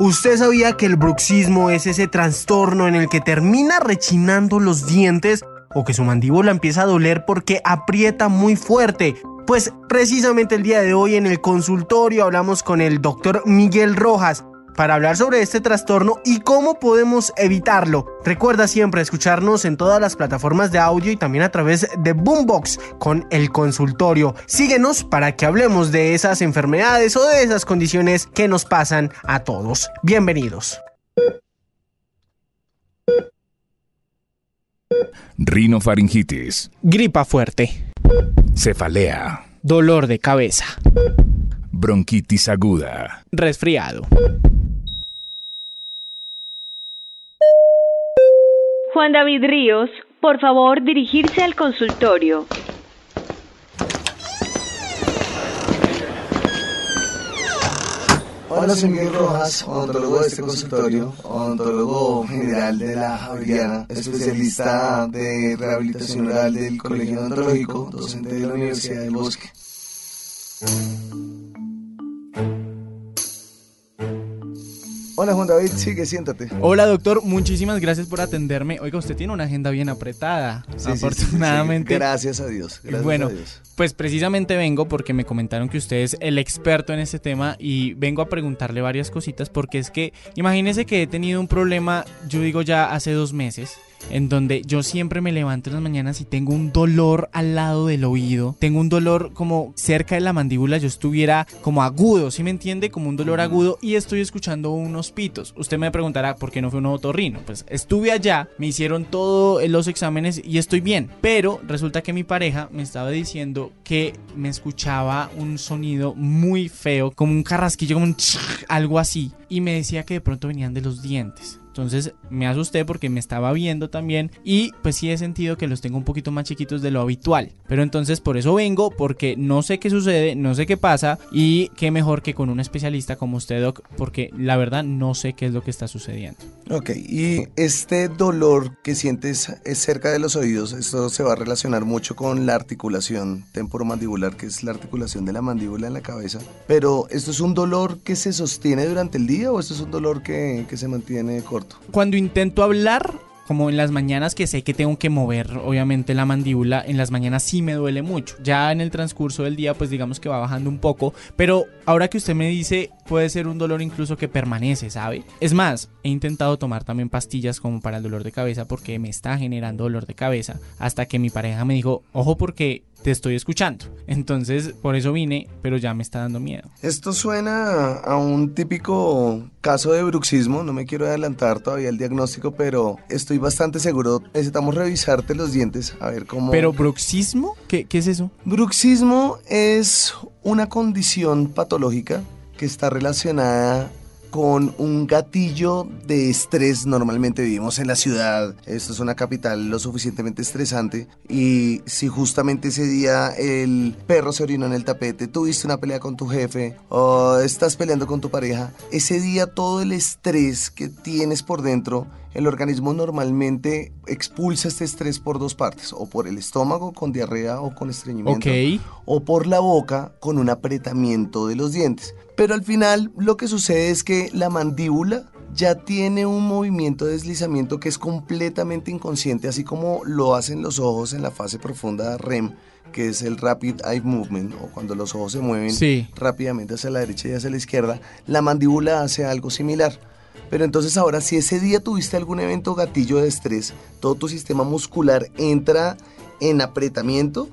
¿Usted sabía que el bruxismo es ese trastorno en el que termina rechinando los dientes o que su mandíbula empieza a doler porque aprieta muy fuerte? Pues precisamente el día de hoy en el consultorio hablamos con el doctor Miguel Rojas para hablar sobre este trastorno y cómo podemos evitarlo. Recuerda siempre escucharnos en todas las plataformas de audio y también a través de Boombox con el consultorio. Síguenos para que hablemos de esas enfermedades o de esas condiciones que nos pasan a todos. Bienvenidos. Rinofaringitis, Gripa fuerte, cefalea, dolor de cabeza, bronquitis aguda, resfriado. Juan David Ríos, por favor dirigirse al consultorio. Hola, soy Miguel Rojas, odontólogo de este consultorio, odontólogo general de la Javeriana, especialista de rehabilitación oral del Colegio Odontológico, docente de la Universidad del Bosque. Hola Juan David, sigue, siéntate. Hola doctor, muchísimas gracias por atenderme. Oiga, usted tiene una agenda bien apretada, Sí, sí, sí, sí, afortunadamente. Gracias a Dios. Gracias bueno, a Dios. pues precisamente vengo porque me comentaron que usted es el experto en este tema y vengo a preguntarle varias cositas porque es que imagínese que he tenido un problema, yo digo ya hace dos meses, en donde yo siempre me levanto en las mañanas y tengo un dolor al lado del oído, tengo un dolor como cerca de la mandíbula, yo estuviera como agudo, ¿sí me entiende? Como un dolor agudo y estoy escuchando unos pitos. Usted me preguntará por qué no fue un otorrino. Pues estuve allá, me hicieron todos los exámenes y estoy bien, pero resulta que mi pareja me estaba diciendo que me escuchaba un sonido muy feo, como un carrasquillo, como un algo así, y me decía que de pronto venían de los dientes. Entonces me asusté porque me estaba viendo también y pues sí he sentido que los tengo un poquito más chiquitos de lo habitual. Pero entonces por eso vengo porque no sé qué sucede, no sé qué pasa y qué mejor que con un especialista como usted, Doc, porque la verdad no sé qué es lo que está sucediendo. Ok, y este dolor que sientes es cerca de los oídos, esto se va a relacionar mucho con la articulación temporomandibular, que es la articulación de la mandíbula en la cabeza. Pero, ¿esto es un dolor que se sostiene durante el día o esto es un dolor que, que se mantiene corto? Cuando intento hablar, como en las mañanas que sé que tengo que mover, obviamente la mandíbula, en las mañanas sí me duele mucho. Ya en el transcurso del día, pues digamos que va bajando un poco. Pero ahora que usted me dice, puede ser un dolor incluso que permanece, ¿sabe? Es más, he intentado tomar también pastillas como para el dolor de cabeza porque me está generando dolor de cabeza. Hasta que mi pareja me dijo, ojo porque te estoy escuchando. Entonces, por eso vine, pero ya me está dando miedo. Esto suena a un típico caso de bruxismo, no me quiero adelantar todavía el diagnóstico, pero estoy bastante seguro. Necesitamos revisarte los dientes, a ver cómo... ¿Pero bruxismo? ¿Qué, qué es eso? Bruxismo es una condición patológica que está relacionada con un gatillo de estrés. Normalmente vivimos en la ciudad, esto es una capital lo suficientemente estresante y si justamente ese día el perro se orinó en el tapete, tuviste una pelea con tu jefe o estás peleando con tu pareja, ese día todo el estrés que tienes por dentro el organismo normalmente expulsa este estrés por dos partes, o por el estómago con diarrea o con estreñimiento, Ok. o por la boca con un apretamiento de los dientes. Pero al final lo que sucede es que la mandíbula ya tiene un movimiento de deslizamiento que es completamente inconsciente, así como lo hacen los ojos en la fase profunda REM, que es el Rapid Eye Movement, o cuando los ojos se mueven Sí. rápidamente hacia la derecha y hacia la izquierda, la mandíbula hace algo similar. Pero entonces ahora, si ese día tuviste algún evento gatillo de estrés, todo tu sistema muscular entra en apretamiento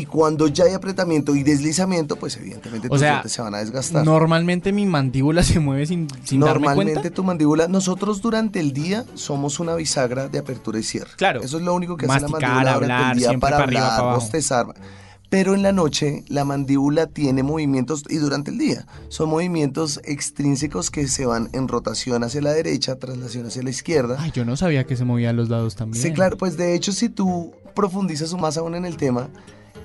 y cuando ya hay apretamiento y deslizamiento, pues evidentemente O tus sea, dientes se van a desgastar. Normalmente mi mandíbula se mueve sin, sin darme Normalmente cuenta. tu mandíbula, nosotros durante el día somos una bisagra de apertura y cierre. Claro. Eso es lo único que hace la mandíbula durante hablar, el día para para arriba, hablar, para bostezar. pero en la noche la mandíbula tiene movimientos y durante el día son movimientos extrínsecos que se van en rotación hacia la derecha, traslación hacia la izquierda. Ay, yo no sabía que se movía a los lados también. Sí, claro, pues de hecho si tú profundizas más aún en el tema,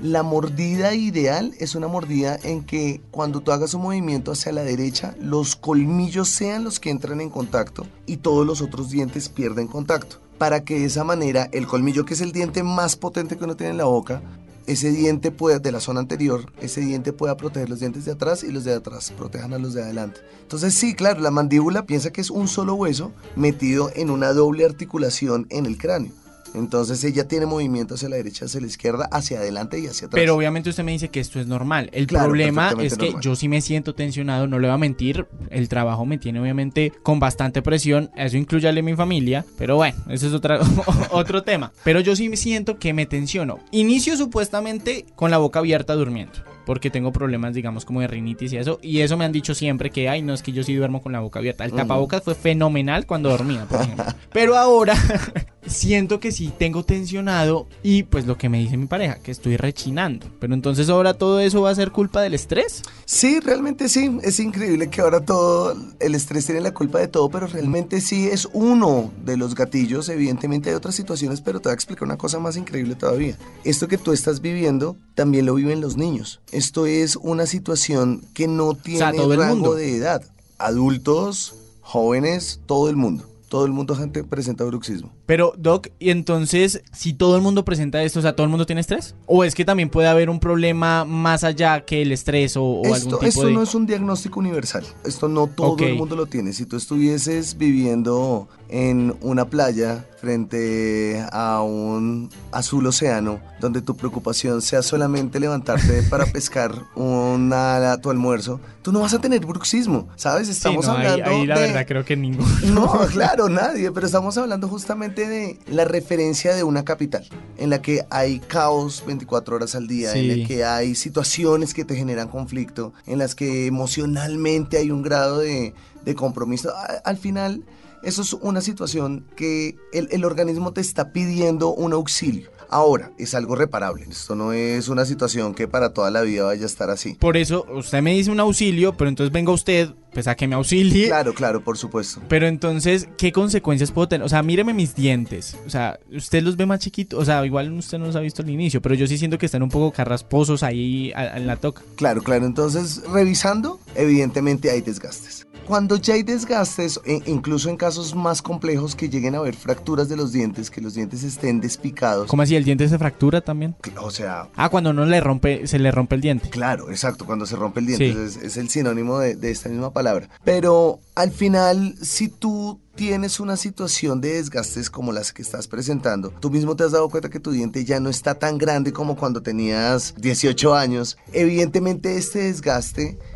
la mordida ideal es una mordida en que cuando tú hagas un movimiento hacia la derecha, los colmillos sean los que entran en contacto y todos los otros dientes pierden contacto. Para que de esa manera el colmillo, que es el diente más potente que uno tiene en la boca, ese diente pueda, de la zona anterior, ese diente pueda proteger los dientes de atrás y los de atrás protejan a los de adelante. Entonces sí, claro, la mandíbula piensa que es un solo hueso metido en una doble articulación en el cráneo. Entonces ella tiene movimiento hacia la derecha, hacia la izquierda, hacia adelante y hacia atrás. Pero obviamente usted me dice que esto es normal. El Claro, problema es que normal. yo sí me siento tensionado, no le voy a mentir. El trabajo me tiene obviamente con bastante presión. Eso incluye a mi familia. Pero bueno, ese es otra, otro tema. Pero yo sí me siento que me tensiono. Inicio supuestamente con la boca abierta durmiendo. Porque tengo problemas, digamos, como de rinitis y eso. Y eso me han dicho siempre que, ay, no, es que yo sí duermo con la boca abierta. El tapabocas fue fenomenal cuando dormía, por ejemplo. Pero ahora siento que sí tengo tensionado y pues lo que me dice mi pareja, que estoy rechinando. Pero entonces ahora todo eso va a ser culpa del estrés. Sí, realmente sí. Es increíble que ahora todo el estrés tiene la culpa de todo, pero realmente sí es uno de los gatillos. Evidentemente hay otras situaciones, pero te voy a explicar una cosa más increíble todavía. Esto que tú estás viviendo también lo viven los niños. Esto es una situación que no tiene todo el rango mundo. de edad. Adultos, jóvenes, todo el mundo. Todo el mundo gente presenta bruxismo. Pero, Doc, y entonces, si todo el mundo presenta esto, o sea, ¿todo el mundo tiene estrés? ¿O es que también puede haber un problema más allá que el estrés o, o algún Esto, tipo esto de... no es un diagnóstico universal. Esto no todo el mundo lo tiene. Si tú estuvieses viviendo en una playa frente a un azul océano, donde tu preocupación sea solamente levantarte para pescar una, tu almuerzo, tú no vas a tener bruxismo, ¿sabes? Sí, Estamos no, ahí, hablando ahí la de... verdad creo que ninguno. No, claro, nadie, pero estamos hablando justamente de la referencia de una capital, en la que hay caos 24 horas al día, en la que hay situaciones que te generan conflicto, en las que emocionalmente hay un grado de, de compromiso. Al final, eso es una situación que el, el organismo te está pidiendo un auxilio. Ahora, es algo reparable. Esto no es una situación que para toda la vida vaya a estar así. Por eso, usted me dice un auxilio, pero entonces venga usted, pues a que me auxilie. Claro, claro, por supuesto. Pero entonces, ¿qué consecuencias puedo tener? O sea, míreme mis dientes. O sea, usted los ve más chiquitos. O sea, igual usted no los ha visto al inicio, pero yo sí siento que están un poco carrasposos ahí en la toca. Claro, claro. Entonces, revisando, evidentemente hay desgastes. Cuando ya hay desgastes, e- incluso en casos más complejos que lleguen a haber fracturas de los dientes, que los dientes estén despicados. ¿Cómo así? ¿El diente se fractura también? O sea, Ah, cuando no le rompe, se le rompe el diente. claro, exacto, cuando se rompe el diente Sí. es, es el sinónimo de, de esta misma palabra. Pero al final, si tú tienes una situación de desgastes como las que estás presentando, tú mismo te has dado cuenta que tu diente ya no está tan grande como cuando tenías 18 años. Evidentemente este desgaste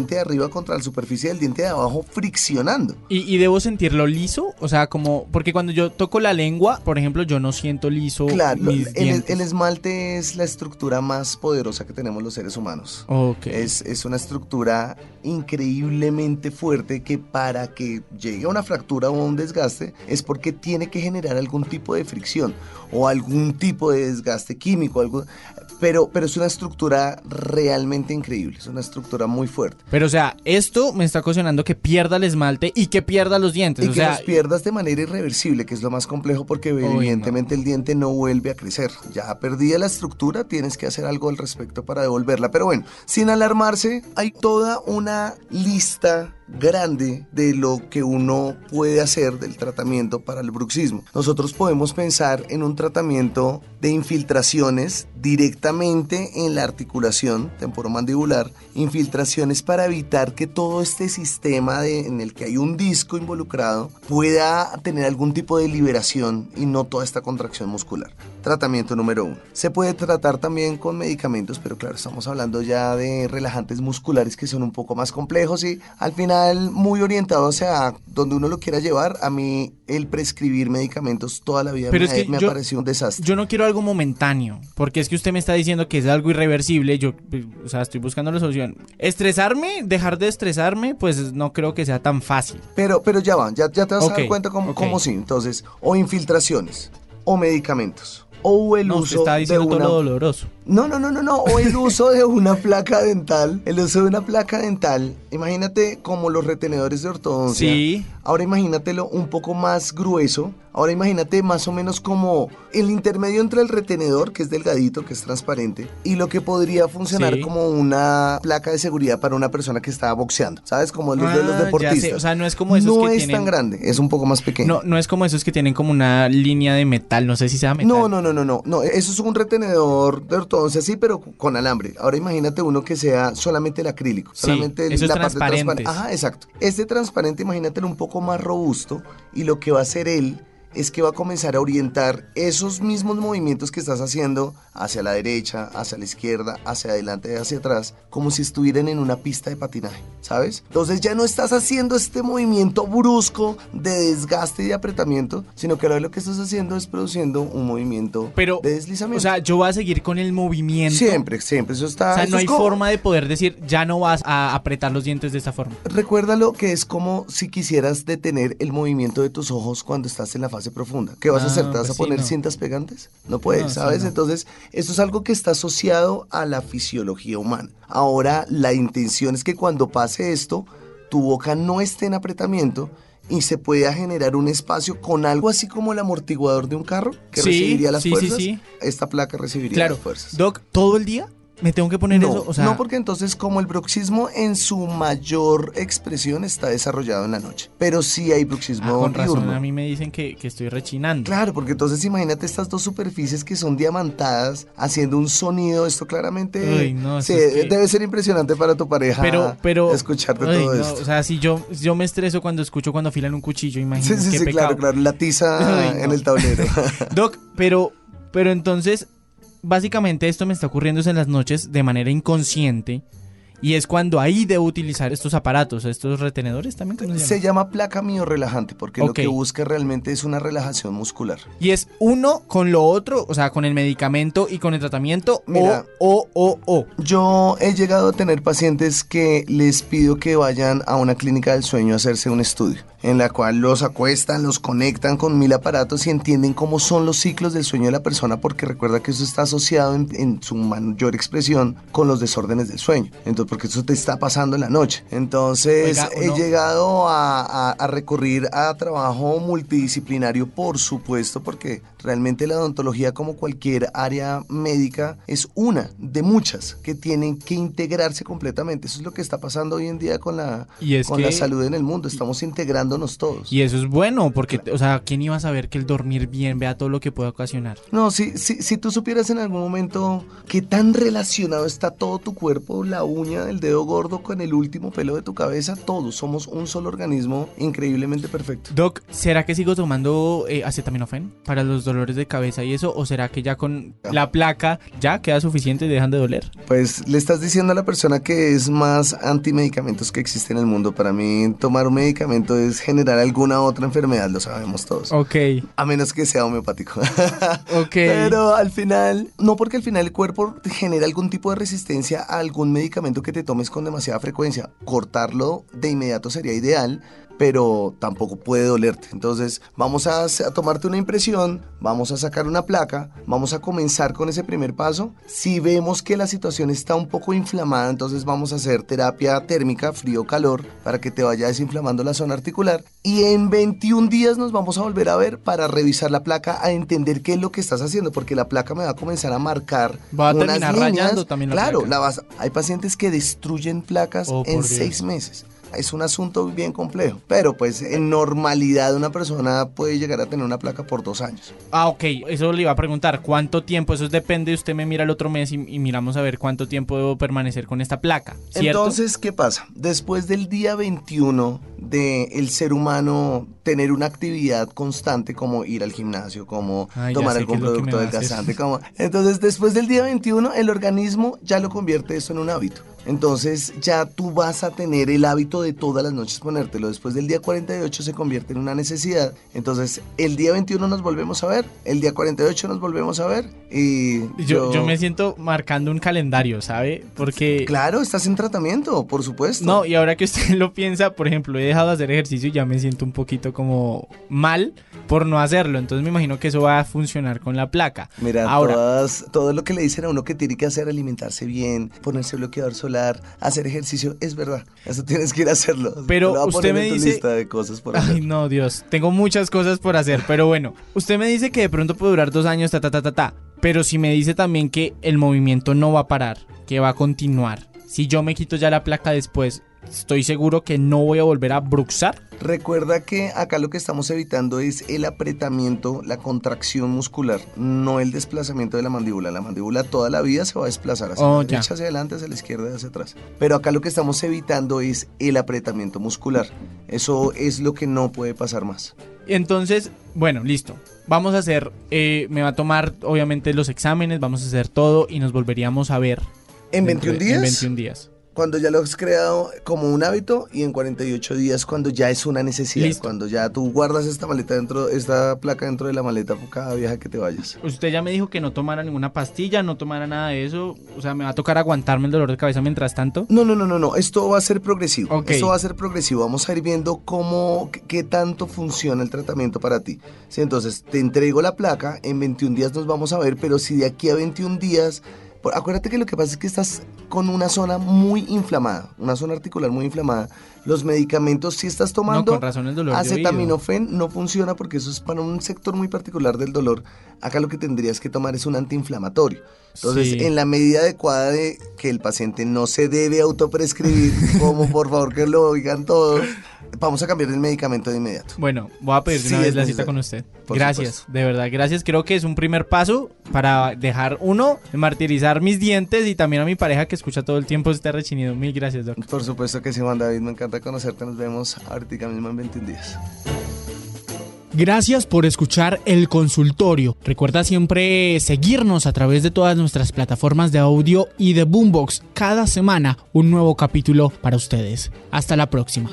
Diente de arriba contra la superficie del diente de abajo friccionando. ¿Y, y debo sentirlo liso? O sea, como... Porque cuando yo toco la lengua, por ejemplo, yo no siento liso Claro, mis el, esmalte es la estructura más poderosa que tenemos los seres humanos. Ok. Es, es una estructura increíblemente fuerte que para que llegue a una fractura o a un desgaste es porque tiene que generar algún tipo de fricción o algún tipo de desgaste químico, algo, pero, pero es una estructura realmente increíble, es una estructura muy fuerte. Pero, o sea, esto me está ocasionando que pierda el esmalte y que pierda los dientes. Y o que sea, los pierdas de manera irreversible, que es lo más complejo porque Uy, evidentemente el diente no vuelve a crecer. Ya perdí la estructura, tienes que hacer algo al respecto para devolverla. Pero bueno, sin alarmarse, hay toda una lista grande de lo que uno puede hacer del tratamiento para el bruxismo. Nosotros podemos pensar en un tratamiento de infiltraciones directamente en la articulación temporomandibular, infiltraciones para evitar que todo este sistema de- en el que hay un disco involucrado pueda tener algún tipo de liberación y no toda esta contracción muscular. Tratamiento número uno. Se puede tratar también con medicamentos, pero claro, estamos hablando ya de relajantes musculares que son un poco más complejos y al final muy orientados a donde uno lo quiera llevar. A mí el prescribir medicamentos toda la vida Pero me, es que me ha parecido un desastre. Yo no quiero algo momentáneo, porque es que usted me está diciendo que es algo irreversible. Yo, pues, o sea, estoy buscando la solución. Estresarme, dejar de estresarme, pues no creo que sea tan fácil. Pero, pero ya van, ya, ya te vas a dar cuenta cómo, ok. cómo sí. Entonces, o infiltraciones, o medicamentos, o el No, uso está de diciendo todo una... lo doloroso. No, no, no, no, no. O el uso de una placa dental. El uso de una placa dental. Imagínate como los retenedores de ortodoncia. Sí. Ahora imagínatelo un poco más grueso. Ahora imagínate más o menos como el intermedio entre el retenedor, que es delgadito, que es transparente, y lo que podría funcionar Sí. como una placa de seguridad para una persona que está boxeando. ¿Sabes? Como los de Ah, los ya deportistas. O sea, no es como esos No que es tienen- tan grande, es un poco más pequeño. No, no es como esos que tienen como una línea de metal, no sé si sea metal. No, no, no, no, no, no, eso es un retenedor de ortodoncia, sí, pero con alambre. Ahora imagínate uno que sea solamente el acrílico, Sí, solamente el- la parte transparente. Ajá, exacto. Este transparente, imagínatelo un poco más robusto y lo que va a hacer él es que va a comenzar a orientar esos mismos movimientos que estás haciendo hacia la derecha, hacia la izquierda, hacia adelante y hacia atrás, como si estuvieran en una pista de patinaje, ¿sabes? Entonces ya no estás haciendo este movimiento brusco de desgaste y de apretamiento, sino que ahora lo que estás haciendo es produciendo un movimiento Pero, de deslizamiento. o sea, yo voy a seguir con el movimiento. siempre, siempre, eso está... O sea, no hay como- forma de poder decir, ya no vas a apretar los dientes de esta forma. Recuérdalo que es como si quisieras detener el movimiento de tus ojos cuando estás en la fase profunda. ¿Qué vas a Ah, hacer? ¿Te vas pues a sí, poner no. cintas pegantes? No puedes, No, sí, ¿sabes? no. Entonces, esto es algo que está asociado a la fisiología humana. Ahora, la intención es que cuando pase esto, tu boca no esté en apretamiento y se pueda generar un espacio con algo así como el amortiguador de un carro que Sí, recibiría las sí, sí, fuerzas. sí. Esta placa recibiría Claro, las fuerzas. Doc, ¿todo el día me tengo que poner no, eso? O sea, no, porque entonces como el bruxismo en su mayor expresión está desarrollado en la noche. Pero sí hay bruxismo ah, con razón, diurno. a mí me dicen que, que estoy rechinando. Claro, porque entonces imagínate estas dos superficies que son diamantadas haciendo un sonido. Esto claramente Uy, no, sí, eso es que- debe ser impresionante para tu pareja Pero, pero. escucharte ay, todo no, esto. O sea, si yo, yo me estreso cuando escucho cuando afilan un cuchillo, Sí, imagínate sí, qué sí, pecado. claro, claro. La tiza Ay, en el tablero. Doc, pero, pero entonces, básicamente esto me está ocurriendo en las noches de manera inconsciente. Y es cuando ahí debo utilizar estos aparatos, estos retenedores también. ¿cómo se Se llama? llama placa miorrelajante porque lo que busca realmente es una relajación muscular. Y es uno con lo otro, o sea, con el medicamento y con el tratamiento, Mira. o, o, o, o. Yo he llegado a tener pacientes que les pido que vayan a una clínica del sueño a hacerse un estudio, en la cual los acuestan, los conectan con mil aparatos y entienden cómo son los ciclos del sueño de la persona, porque recuerda que eso está asociado en, en su mayor expresión con los desórdenes del sueño. Entonces, porque eso te está pasando en la noche. Entonces, Oiga, he llegado a, a- a recurrir a trabajo multidisciplinario, por supuesto, porque realmente la odontología, como cualquier área médica, es una de muchas que tienen que integrarse completamente. Eso es lo que está pasando hoy en día con la, Y con la que- salud en el mundo. Estamos todos. Y eso es bueno, porque, o sea, ¿quién iba a saber que el dormir bien vea todo lo que puede ocasionar? No, si, si, si tú supieras en algún momento qué tan relacionado está todo tu cuerpo, la uña del dedo gordo con el último pelo de tu cabeza, todos somos un solo organismo increíblemente perfecto. Doc, ¿será que sigo tomando eh, acetaminofén para los dolores de cabeza y eso? ¿O será que ya con la placa ya queda suficiente y dejan de doler? Pues le estás diciendo a la persona que es más antimedicamentos que existe en el mundo. Para mí, tomar un medicamento es generar alguna otra enfermedad, lo sabemos todos. Ok, A menos que sea homeopático. ok. Pero al final, no porque al final el cuerpo genera algún tipo de resistencia a algún medicamento que te tomes con demasiada frecuencia. Cortarlo de inmediato sería ideal, pero tampoco puede dolerte. Entonces, vamos a, tomarte una impresión, vamos a sacar una placa, vamos a comenzar con ese primer paso. Si vemos que la situación está un poco inflamada, entonces vamos a hacer terapia térmica, frío-calor, para que te vaya desinflamando la zona articular. Y en 21 días nos vamos a volver a ver para revisar la placa, a entender qué es lo que estás haciendo, porque la placa me va a comenzar a marcar. Va a unas terminar líneas. rayando también la Claro, placa. la vas- hay pacientes que destruyen placas Oh, en seis meses. Es un asunto bien complejo. Pero pues en normalidad una persona puede llegar a tener una placa por dos años. Ah, ok, eso le iba a preguntar, ¿cuánto tiempo? Eso depende, usted me mira el otro mes y, y miramos a ver cuánto tiempo debo permanecer con esta placa, ¿cierto? Entonces, ¿qué pasa? Después del día 21 de el ser humano tener una actividad constante como ir al gimnasio, como Ay, tomar algún producto adelgazante, como... Entonces, después del día 21, el organismo ya lo convierte eso en un hábito. Entonces ya tú vas a tener el hábito de todas las noches ponértelo. Después del día 48 se convierte en una necesidad. Entonces el día 21 nos volvemos a ver, el día 48 nos volvemos a ver y Yo, yo me siento marcando un calendario, ¿sabe? Porque... Claro, estás en tratamiento, por supuesto. No, y ahora que usted lo piensa, por ejemplo, he dejado de hacer ejercicio y ya me siento un poquito como mal por no hacerlo. Entonces me imagino que eso va a funcionar con la placa. Mira, ahora, todas- todo lo que le dicen a uno que tiene que hacer, alimentarse bien, ponerse bloqueador solar, hacer ejercicio, es verdad. Eso tienes que ir a hacerlo. Pero usted me dice- lista de cosas por hacer. Ay, no, Dios. Tengo muchas cosas por hacer, pero bueno. Usted me dice que de pronto puede durar dos años, ta, ta, ta, ta, ta. Pero si me dice también que el movimiento no va a parar, que va a continuar. Si yo me quito ya la placa después, estoy seguro que no voy a volver a bruxar. Recuerda que acá lo que estamos evitando es el apretamiento, la contracción muscular, no el desplazamiento de la mandíbula. La mandíbula toda la vida se va a desplazar hacia Oh, la ya. derecha, hacia adelante, hacia la izquierda, hacia atrás. Pero acá lo que estamos evitando es el apretamiento muscular. Eso es lo que no puede pasar más. Entonces, bueno, listo. Vamos a hacer, eh, me va a tomar obviamente los exámenes, vamos a hacer todo y nos volveríamos a ver. ¿En dentro 21 de- días? En 21 días. Cuando ya lo has creado como un hábito y en 48 días cuando ya es una necesidad, Listo. cuando ya tú guardas esta maleta dentro, esta placa dentro de la maleta por cada viaje que te vayas. Usted ya me dijo que no tomara ninguna pastilla, no tomara nada de eso. O sea, me va a tocar aguantarme el dolor de cabeza mientras tanto. No, no, no, no, no, esto va a ser progresivo. Ok. Esto va a ser progresivo. Vamos a ir viendo cómo, qué, qué tanto funciona el tratamiento para ti. Sí, entonces, te entrego la placa, en 21 días nos vamos a ver, pero si de aquí a 21 días... Acuérdate que lo que pasa es que estás con una zona muy inflamada, una zona articular muy inflamada. Los medicamentos, si estás tomando No, con razón el dolor de oído. acetaminofén, no funciona porque eso es para un sector muy particular del dolor. Acá lo que tendrías que tomar es un antiinflamatorio. Entonces, Sí. en la medida adecuada de que el paciente no se debe autoprescribir, como por favor que lo oigan todos, vamos a cambiar el medicamento de inmediato. Bueno, voy a pedir Sí, una vez la cita con usted. Por gracias, supuesto. de verdad, gracias. Creo que es un primer paso para dejar uno, martirizar mis dientes y también a mi pareja que escucha todo el tiempo este rechinido. Mil gracias, doc. Por supuesto que sí, Juan David, me encanta conocerte. Nos vemos ahorita mismo en 21 días. Gracias por escuchar el consultorio. Recuerda siempre seguirnos a través de todas nuestras plataformas de audio y de Boombox. Cada semana un nuevo capítulo para ustedes. Hasta la próxima.